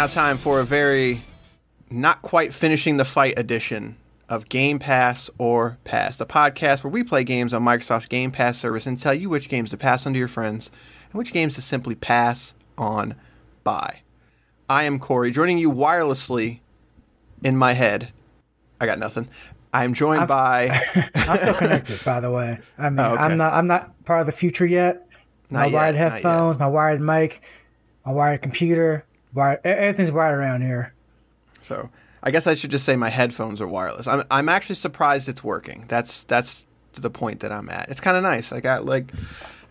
Now time for a very not quite finishing the fight edition of Game Pass or Pass, the podcast where we play games on Microsoft's Game Pass service and tell you which games to pass on to your friends and which games to simply pass on by. I am Corey, joining you wirelessly in my head. I got nothing. I'm joined I'm- by I'm still connected, by the way. I mean, Oh, okay. I'm not. I'm not part of the future yet. Not my yet, wired headphones, my wired mic, my wired computer. Wired, everything's wired around here. So I guess I should just say my headphones are wireless. I'm I'm actually surprised it's working. That's that's to the point that I'm at. It's kind of nice. I got like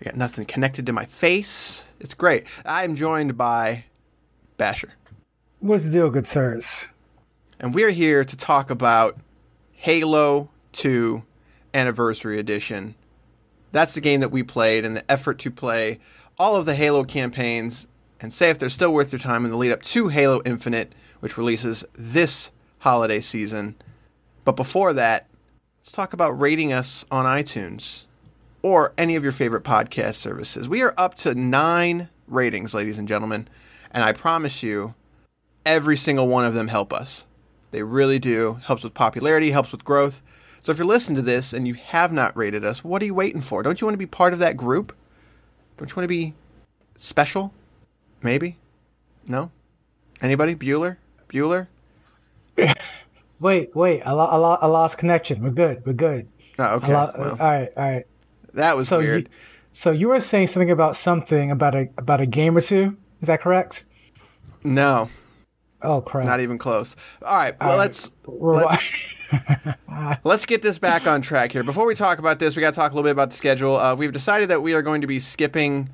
I got nothing connected to my face. It's great. I'm joined by Basher, What's the deal, good sirs? and we're here to talk about Halo 2 Anniversary Edition. That's the game that we played in the effort to play all of the Halo campaigns and say if they're still worth your time in the lead up to Halo Infinite, which releases this holiday season. But before that, let's talk about rating us on iTunes or any of your favorite podcast services. We are up to nine ratings, ladies and gentlemen, and I promise you, every single one of them help us. They really do. Helps with popularity, helps with growth. So if you're listening to this and you have not rated us, what are you waiting for? Don't you want to be part of that group? Don't you want to be special? Maybe? No? Anybody? Bueller? Bueller? Wait, wait. I, lo- I, lo- I lost connection. We're good. We're good. Oh, okay. lo- well, all right, all right. that was So weird. you, so you were saying something about something about a about a game or two. Is that correct? no, Oh crap! not even close. All right. Well, let's We're- let's let's get this back on track here. Before we talk about this, we got to talk a little bit about the schedule. Uh, we've decided that we are going to be skipping.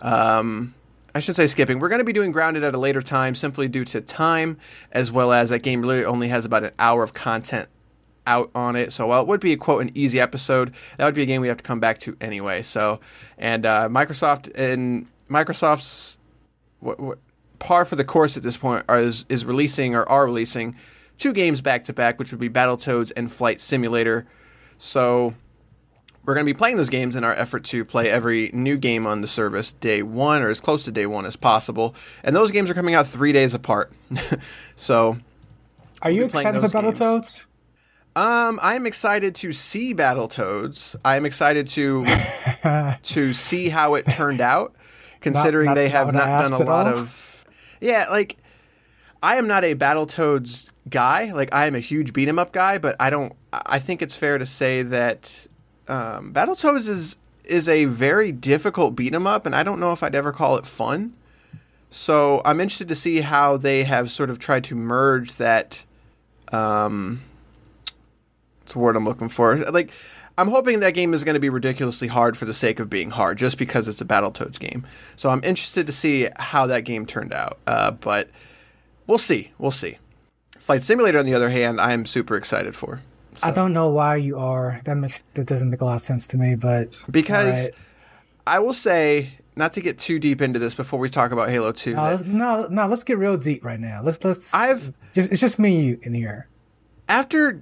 Um, I should say skipping. We're going to be doing Grounded at a later time, simply due to time, as well as that game really only has about an hour of content out on it. So while it would be quote an easy episode, that would be a game we have to come back to anyway. So and uh, Microsoft and Microsoft's what, what par for the course at this point are, is is releasing or are releasing two games back to back, which would be Battletoads and Flight Simulator. So we're going to be playing those games in our effort to play every new game on the service day one or as close to day one as possible. And those games are coming out three days apart. so Are you excited games. Battletoads? um, I'm excited to see Battletoads. I'm excited to to see how it turned out, considering not- they have what not done a lot all? of. Yeah, like I am not a Battletoads guy. Like I am a huge beat 'em up guy, but I don't. I think it's fair to say that um, Battletoads is is a very difficult beat 'em up, and I don't know if I'd ever call it fun. So I'm interested to see how they have sort of tried to merge that. Um, what's the word I'm looking for? Like, I'm hoping that game is going to be ridiculously hard for the sake of being hard, just because it's a Battletoads game. So I'm interested to see how that game turned out. Uh, but we'll see. We'll see. Flight Simulator, on the other hand, I am super excited for. I don't know why you are. That makes that doesn't make a lot of sense to me. But Because Alright. I will say, not to get too deep into this before we talk about Halo 2, no, let's, no, no, let's get real deep right now. Let's let's. I've just it's just me and you in here. after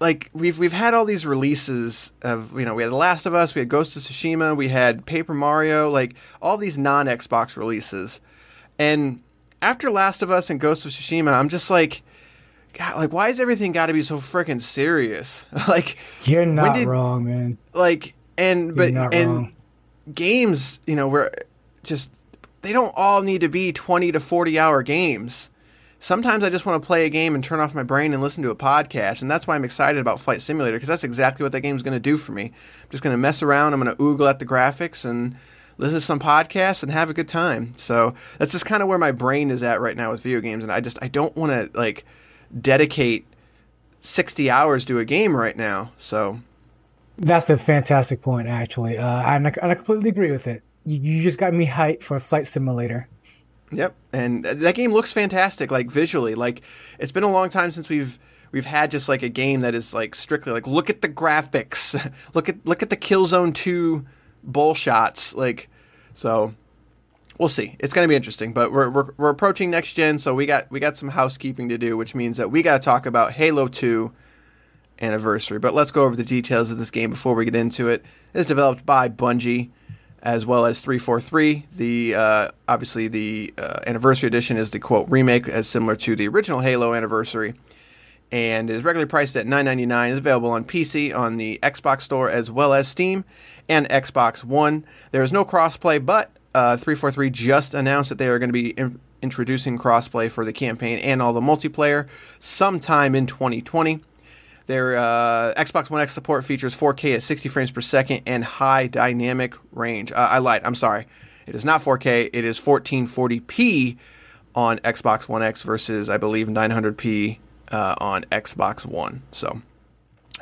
like we've we've had all these releases of you know we had The Last of Us, we had Ghost of Tsushima, we had Paper Mario, like all these non Xbox releases, and after Last of Us and Ghost of Tsushima, I'm just like, God, like why is everything got to be so freaking serious? like you're not did, wrong, man. Like and but and wrong. games, you know, where just they don't all need to be 20 to 40 hour games sometimes I just want to play a game and turn off my brain and listen to a podcast. And that's why I'm excited about Flight Simulator because that's exactly what that game is going to do for me. I'm just going to mess around. I'm going to oogle at the graphics and listen to some podcasts and have a good time. So that's just kind of where my brain is at right now with video games. And I just, I don't want to like dedicate 60 hours to a game right now. So that's a fantastic point, actually. Uh, and, I, and I completely agree with it. You, you just got me hyped for a Flight Simulator. Yep, and that game looks fantastic, like visually. Like it's been a long time since we've we've had just like a game that is like strictly like look at the graphics, look at look at the Killzone Two bull shots, like so. We'll see. It's going to be interesting, but we're, we're we're approaching next gen, so we got we got some housekeeping to do, which means that we got to talk about Halo Two anniversary. But let's go over the details of this game before we get into it. It's developed by Bungie as well as 343. The uh, obviously the uh, anniversary edition is the quote remake, as similar to the original Halo anniversary, and is regularly priced at 9.99. Is available on PC on the Xbox Store as well as Steam and Xbox One. There is no crossplay, but uh, 343 just announced that they are going to be in- introducing crossplay for the campaign and all the multiplayer sometime in 2020. Their uh, Xbox One X support features 4K at 60 frames per second and high dynamic range. Uh, I lied. I'm sorry. It is not 4K. It is 1440p on Xbox One X versus, I believe, 900p uh, on Xbox One. So.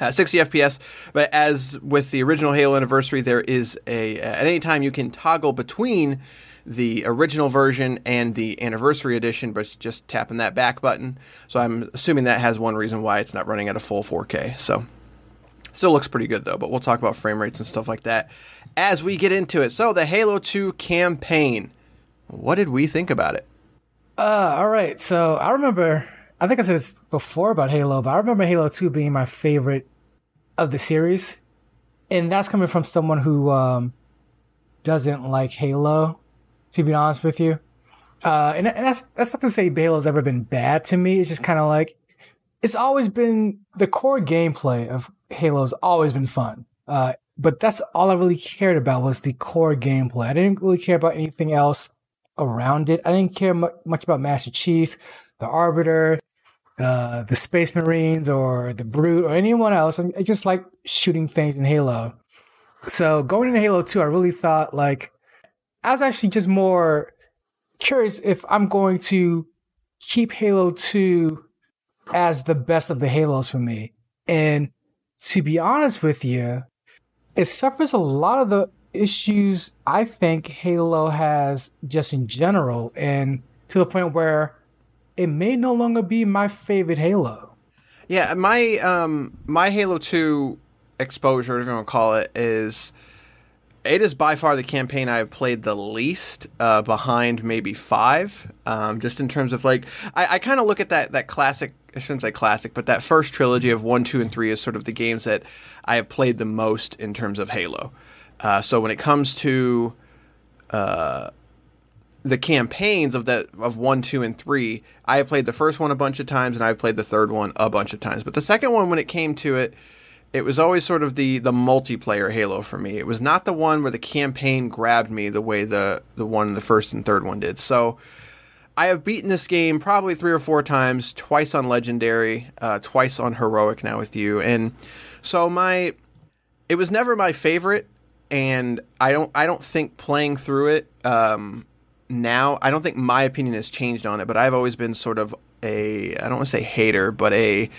Uh, 60 FPS, but as with the original Halo Anniversary, there is a at any time you can toggle between the original version and the anniversary edition, but just tapping that back button. So I'm assuming that has one reason why it's not running at a full 4K. So still looks pretty good though, but we'll talk about frame rates and stuff like that as we get into it. So the Halo 2 campaign. What did we think about it? Uh, all right. So I remember, I think I said this before about Halo, but I remember Halo 2 being my favorite of the series. And that's coming from someone who um, doesn't like Halo to be honest with you. Uh, and, and that's that's not to say Halo's ever been bad to me. It's just kind of like it's always been the core gameplay of Halo's always been fun. Uh, but that's all I really cared about was the core gameplay. I didn't really care about anything else around it. I didn't care much about Master Chief, the Arbiter, uh, the Space Marines, or the Brute, or anyone else. I just like shooting things in Halo. So going into Halo 2, I really thought like I was actually just more curious if I'm going to keep Halo 2 as the best of the Halos for me. And to be honest with you, it suffers a lot of the issues I think Halo has just in general, and to the point where it may no longer be my favorite Halo. Yeah, my um my Halo 2 exposure, whatever you want to call it, is it is by far the campaign I've played the least, uh, behind maybe five. Um, just in terms of like, I, I kind of look at that that classic. I shouldn't say classic, but that first trilogy of one, two, and three is sort of the games that I have played the most in terms of Halo. Uh, so when it comes to uh, the campaigns of that of one, two, and three, I played the first one a bunch of times, and I've played the third one a bunch of times. But the second one, when it came to it it was always sort of the the multiplayer Halo for me. It was not the one where the campaign grabbed me the way the the one the first and third one did. So I have beaten this game probably three or four times, twice on legendary, uh, twice on heroic now with you, and so my it was never my favorite, and I don't I don't think playing through it um, now I don't think my opinion has changed on it, but I've always been sort of a I don't want to say hater, but a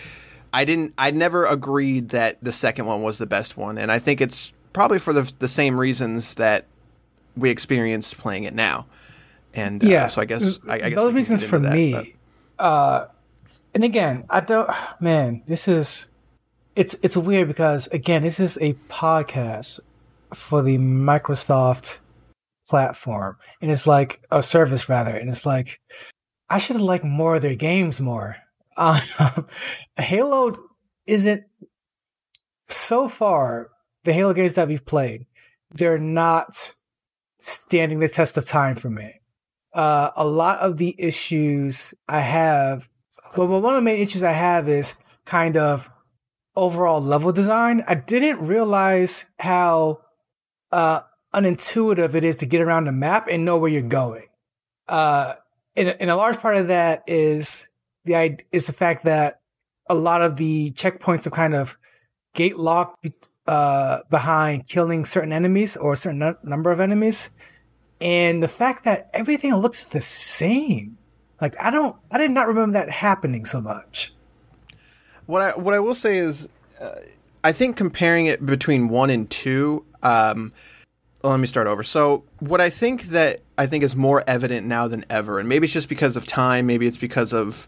I didn't. I never agreed that the second one was the best one, and I think it's probably for the the same reasons that we experienced playing it now. And uh, yeah, so I guess I, I guess those reasons for that, me. Uh, and again, I don't. Man, this is it's it's weird because again, this is a podcast for the Microsoft platform, and it's like a service rather, and it's like I should like more of their games more. Uh, Halo isn't so far the Halo games that we've played, they're not standing the test of time for me. Uh, a lot of the issues I have, well, one of the main issues I have is kind of overall level design. I didn't realize how uh, unintuitive it is to get around the map and know where you're going. Uh, and, and a large part of that is the is the fact that a lot of the checkpoints are kind of gate locked uh, behind killing certain enemies or a certain number of enemies, and the fact that everything looks the same. Like I don't, I did not remember that happening so much. What I what I will say is, uh, I think comparing it between one and two. Um, let me start over. So, what I think that I think is more evident now than ever, and maybe it's just because of time, maybe it's because of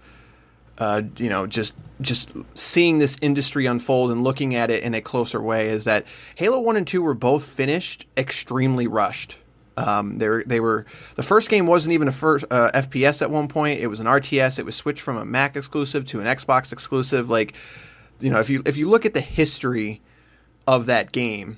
uh, you know, just just seeing this industry unfold and looking at it in a closer way is that Halo One and Two were both finished extremely rushed. Um, they were, they were the first game wasn't even a first uh, FPS at one point. It was an RTS. It was switched from a Mac exclusive to an Xbox exclusive. Like, you know, if you if you look at the history of that game,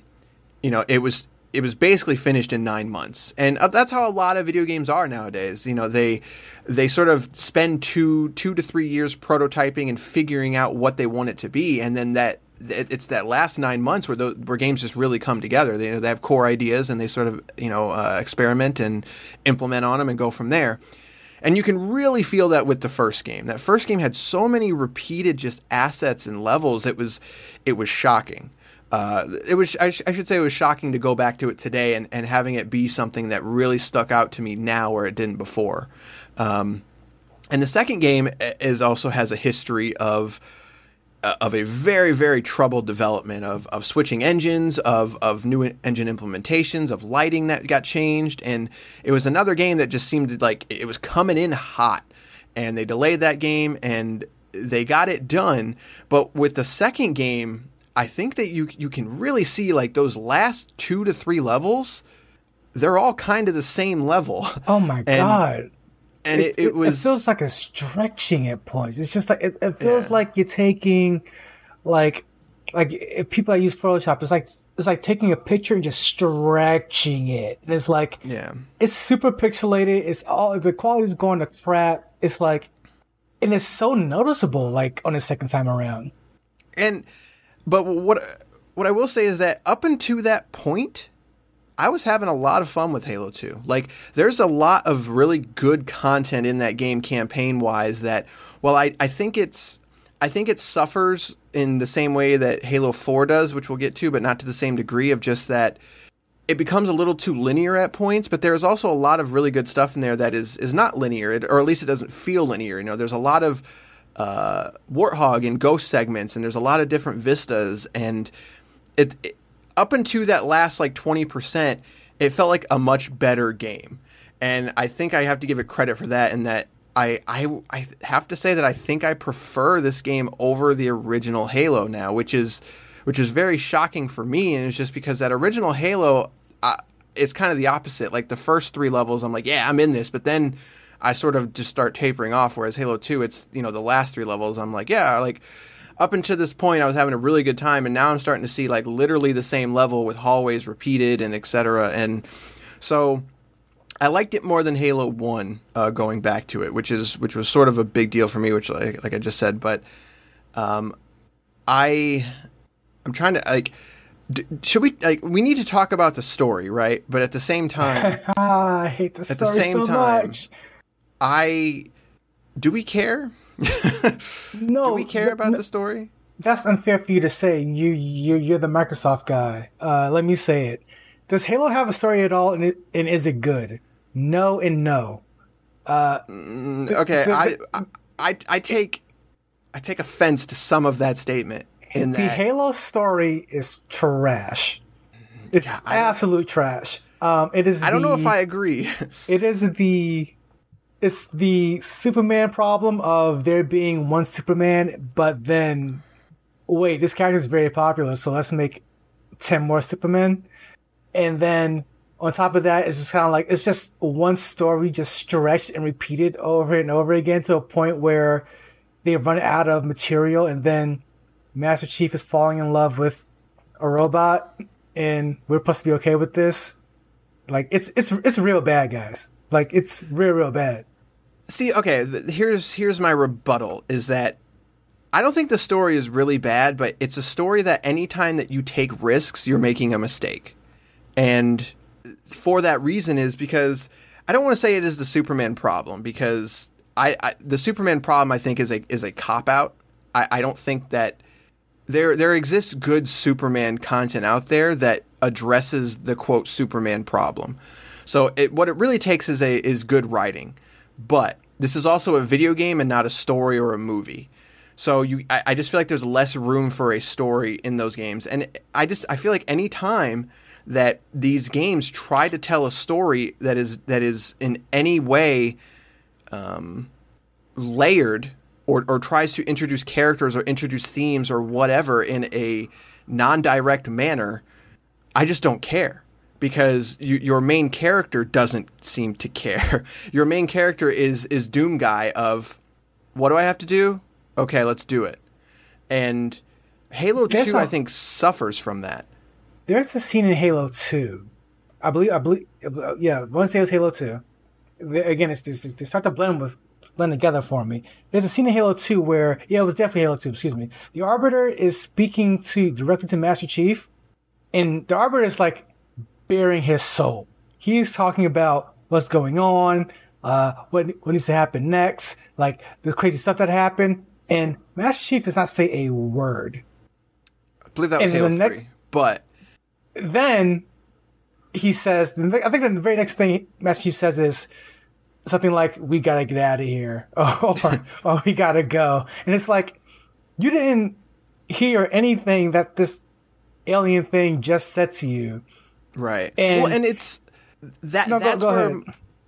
you know, it was it was basically finished in nine months, and uh, that's how a lot of video games are nowadays. You know, they they sort of spend two two to three years prototyping and figuring out what they want it to be, and then that it's that last nine months where the, where games just really come together. They you know, they have core ideas and they sort of you know uh, experiment and implement on them and go from there. And you can really feel that with the first game. That first game had so many repeated just assets and levels. It was it was shocking uh, it was I, sh- I, should say it was shocking to go back to it today and, and having it be something that really stuck out to me now where it didn't before. Um, and the second game is also has a history of uh, of a very very troubled development of, of switching engines of of new engine implementations of lighting that got changed and it was another game that just seemed like it was coming in hot and they delayed that game and they got it done but with the second game I think that you you can really see like those last two to three levels, they're all kind of the same level. Oh my and, god! And it, it, it, was it feels like a stretching at points. It's just like it, it feels yeah. like you're taking like like if people that use Photoshop, it's like it's like taking a picture and just stretching it. And it's like yeah, it's super pixelated. It's all the quality is going to crap. It's like, and it's so noticeable like on the second time around. And but what what I will say is that up until that point, I was having a lot of fun with Halo 2. Like, there's a lot of really good content in that game campaign wise that, well, I, I think it's. I think it suffers in the same way that Halo 4 does, which we'll get to, but not to the same degree of just that it becomes a little too linear at points, but there's also a lot of really good stuff in there that is is not linear, or at least it doesn't feel linear. You know, there's a lot of uh, warthog and ghost segments, and there's a lot of different vistas. And it, it up until that last like twenty percent, it felt like a much better game. And I think I have to give it credit for that. And that I, I I have to say that I think I prefer this game over the original Halo now, which is which is very shocking for me. And it's just because that original Halo. Uh, it's kind of the opposite. Like the first three levels, I'm like, yeah, I'm in this. But then I sort of just start tapering off. Whereas Halo Two, it's you know the last three levels. I'm like, yeah, like up until this point, I was having a really good time, and now I'm starting to see like literally the same level with hallways repeated and etc. And so I liked it more than Halo One uh, going back to it, which is which was sort of a big deal for me, which like, like I just said. But um, I I'm trying to like. D- should we like we need to talk about the story, right? But at the same time, I hate the story the so time, much. I do we care? no, do we care about no, the story? That's unfair for you to say. You you you're the Microsoft guy. Uh, let me say it. Does Halo have a story at all, and, it, and is it good? No and no. Uh, mm, okay, the, the, I, I I take I take offense to some of that statement. In the that... Halo story is trash. It's yeah, absolute trash. Um, it is. I don't the, know if I agree. it is the it's the Superman problem of there being one Superman, but then wait, this character is very popular, so let's make ten more Supermen. And then on top of that, it's just kind of like it's just one story just stretched and repeated over and over again to a point where they run out of material, and then Master Chief is falling in love with a robot, and we're supposed to be okay with this. Like it's it's it's real bad, guys. Like it's real real bad. See, okay, here's here's my rebuttal is that I don't think the story is really bad, but it's a story that anytime that you take risks, you're making a mistake. And for that reason is because I don't want to say it is the Superman problem because I, I the Superman problem I think is a is a cop out. I, I don't think that there there exists good Superman content out there that addresses the quote Superman problem. So it, what it really takes is a is good writing, but this is also a video game and not a story or a movie. So you, I, I just feel like there's less room for a story in those games, and I just I feel like any time that these games try to tell a story that is that is in any way um, layered or, or tries to introduce characters or introduce themes or whatever in a non-direct manner, I just don't care because you, your main character doesn't seem to care. your main character is is Doom guy of what do I have to do? Okay, let's do it. And Halo That's 2 not- I think suffers from that. There's a scene in Halo Two. I believe. I believe. Yeah, say it was Halo Two. The- Again, it's, it's, they start to blend with blend together for me. There's a scene in Halo Two where yeah, it was definitely Halo Two. Excuse me. The Arbiter is speaking to directly to Master Chief, and the Arbiter is like bearing his soul. He's talking about what's going on, uh, what what needs to happen next, like the crazy stuff that happened, and Master Chief does not say a word. I believe that was And Halo 3. But then he says, I think the very next thing Master Chief says is something like, "We gotta get out of here," or "or we gotta go," and it's like you didn't hear anything that this alien thing just said to you. Right. And- well, and it's that No, go- that's go where ahead.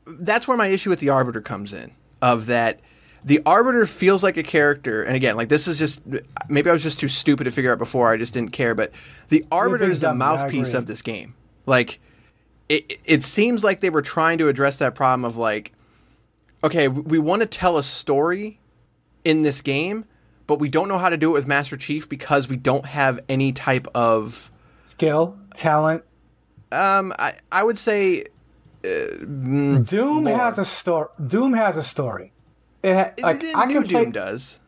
that's where my issue with the arbiter comes in. Of that, the arbiter feels like a character, and again, like this is just maybe I was just too stupid to figure out before. I just didn't care, but the arbiter is the mouthpiece of this game. Like, it it seems like they were trying to address that problem of like, okay, we want to tell a story in this game, but we don't know how to do it with Master Chief because we don't have any type of Skill, talent. Um, I, I would say Doom Lore. has a story. Doom has a story. It ha- like I new can play. Doom does.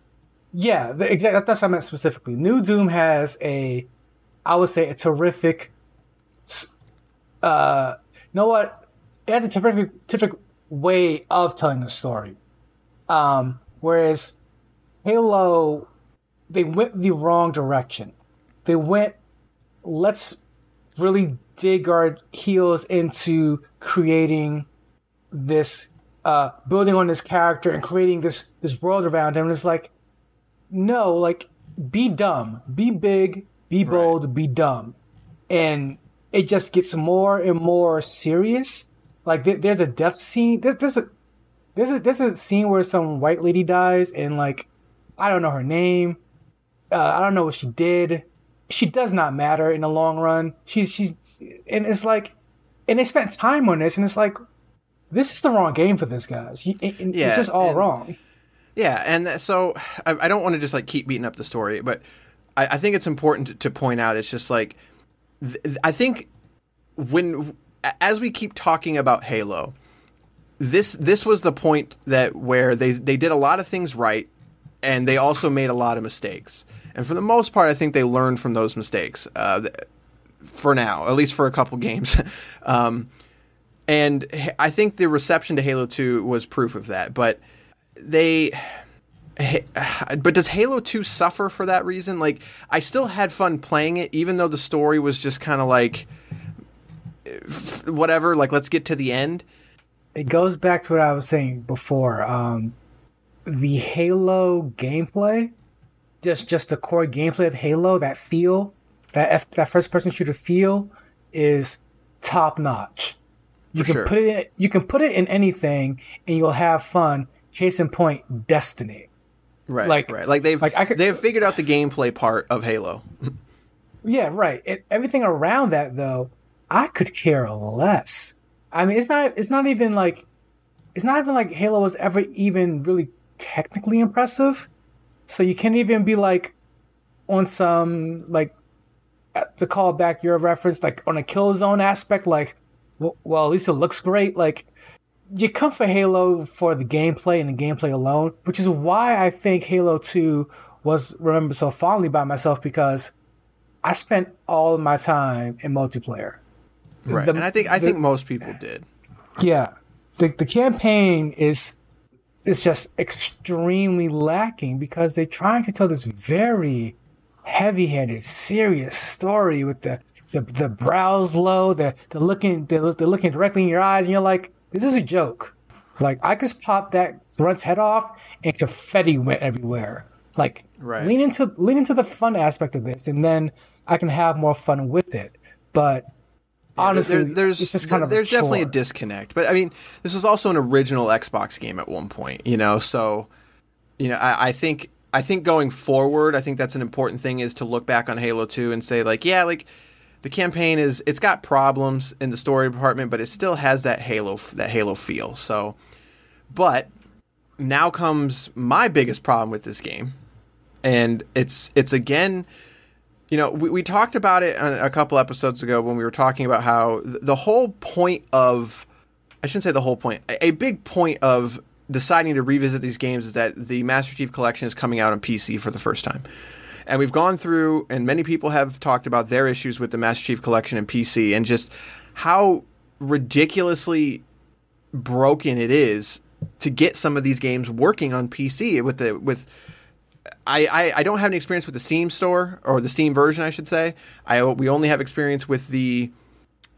Yeah, the, exactly. That's what I meant specifically. New Doom has a, I would say, a terrific. Uh, you know what? It has a terrific, terrific way of telling the story. Um, whereas Halo, they went the wrong direction. They went, let's really dig our heels into creating this, uh, building on this character and creating this this world around him. And it's like, no, like be dumb, be big, be bold, be dumb, and it just gets more and more serious. Like there- there's a death scene. There's, there's a there's a there's a scene where some white lady dies, and like I don't know her name. Uh, I don't know what she did. She does not matter in the long run. She's she's and it's like, and they spent time on this, and it's like, this is the wrong game for this, guys. You- and Yeah, it's just all and- wrong. Yeah, and so I, I don't want to just like keep beating up the story, but I, I think it's important to, to point out. It's just like th- I think when as we keep talking about Halo, this this was the point that where they they did a lot of things right, and they also made a lot of mistakes. And for the most part, I think they learned from those mistakes. Uh, for now, at least for a couple games. um, and I think the reception to Halo 2 was proof of that. But they. But does Halo 2 suffer for that reason? Like, I still had fun playing it, even though the story was just kind of like. Whatever, like, let's get to the end. it goes back to what I was saying before. Um, the Halo gameplay, just just the core gameplay of Halo, that feel, that F, that first person shooter feel, is top notch. You For can sure. put it in, you can put it in anything, and you'll have fun. Case in point, Destiny. Right, Like- right. Like they've like, I could- they've figured out the gameplay part of Halo. Yeah, right. It, everything around that though, I could care less. I mean, it's not. It's not even like. It's not even like Halo was ever even really technically impressive. So you can't even be like on some like to call back your reference, like on a Killzone aspect, like well, at least it looks great. Like you come for Halo for the gameplay and the gameplay alone, which is why I think Halo Two was remembered so fondly by myself because I spent all of my time in multiplayer. Right, The- and I think I the- think most people did. Yeah, the the campaign is is just extremely lacking because they're trying to tell this very heavy-handed, serious story with the the, the brows low, the the looking they're, they're looking directly in your eyes, and you're like, this is a joke. Like I just popped that grunt's head off, and confetti went everywhere. Like Right. lean into lean into the fun aspect of this, and then I can have more fun with it. But honestly, There- there's it's just kind of there's definitely a disconnect. But I mean, this was also an original Xbox game at one point, you know. So, you know, I, I think I think going forward, I think that's an important thing is to look back on Halo Two and say like, yeah, like the campaign is it's got problems in the story department, but it still has that Halo that Halo feel. So, but now comes my biggest problem with this game, and it's it's again you know, we, we talked about it a couple episodes ago when we were talking about how the whole point of, I shouldn't say the whole point, a, big point of deciding to revisit these games is that the Master Chief Collection is coming out on PC for the first time. And we've gone through, and many people have talked about their issues with the Master Chief Collection and PC and just how ridiculously broken it is to get some of these games working on PC with the with I, I, I don't have any experience with the Steam store or the Steam version, I should say. I we only have experience with the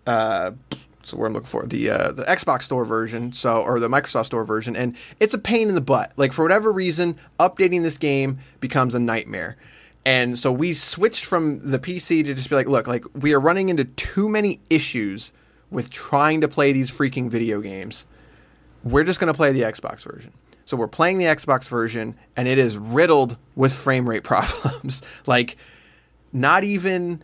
uh, so what I'm looking for the uh, the Xbox Store version, so or the Microsoft Store version, and it's a pain in the butt. Like for whatever reason, updating this game becomes a nightmare. And so we switched from the PC to just be like, look, like we are running into too many issues with trying to play these freaking video games we're just going to play the Xbox version. So we're playing the Xbox version, and it is riddled with frame rate problems. like, not even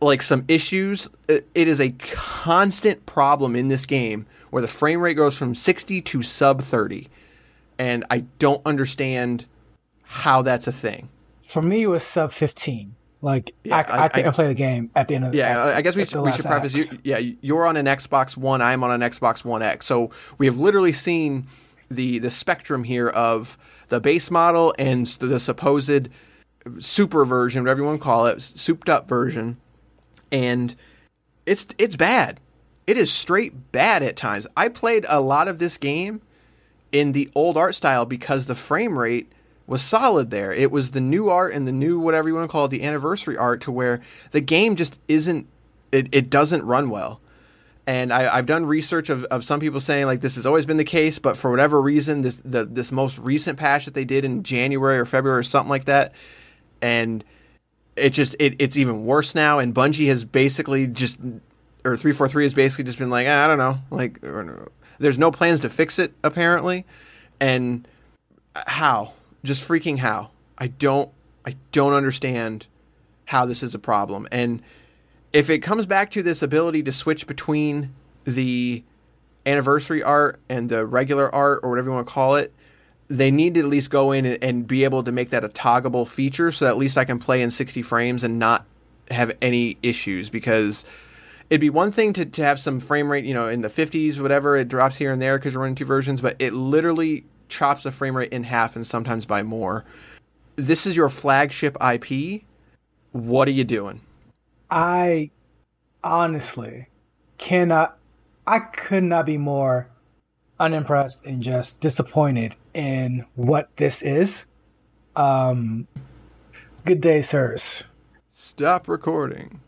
like some issues. It is a constant problem in this game where the frame rate goes from 60 to sub 30. And I don't understand how that's a thing. For me, it was sub 15. Like, Yeah, I, I, I- couldn't play the game at the end of the Yeah, at- I guess we should, we should preface. You, yeah, you're on an Xbox One. I'm on an Xbox One X. So we have literally seen the the spectrum here of the base model and the supposed super version, whatever you want to call it, souped up version, and it's it's bad. It is straight bad at times. I played a lot of this game in the old art style because the frame rate was solid there. It was the new art and the new whatever you want to call it, the anniversary art to where the game just isn't it, it doesn't run well. And I, I've done research of, of some people saying like this has always been the case, but for whatever reason, this the this most recent patch that they did in January or February or something like that, and it just it, it's even worse now. And Bungie has basically just or three four three has basically just been like "Ah, I don't know, like or, there's no plans to fix it apparently, and how? Just freaking how? I don't I don't understand how this is a problem. And if it comes back to this ability to switch between the anniversary art and the regular art or whatever you want to call it they need to at least go in and, be able to make that a toggable feature so at least I can play in 60 frames and not have any issues because it'd be one thing to, to have some frame rate, you know, in the 50s, whatever, it drops here and there because you're running two versions, but it literally chops the frame rate in half and sometimes by more. This is your flagship IP. What are you doing? I honestly cannot, I could not be more unimpressed and just disappointed in what this is. Um, good day, sirs. Stop recording.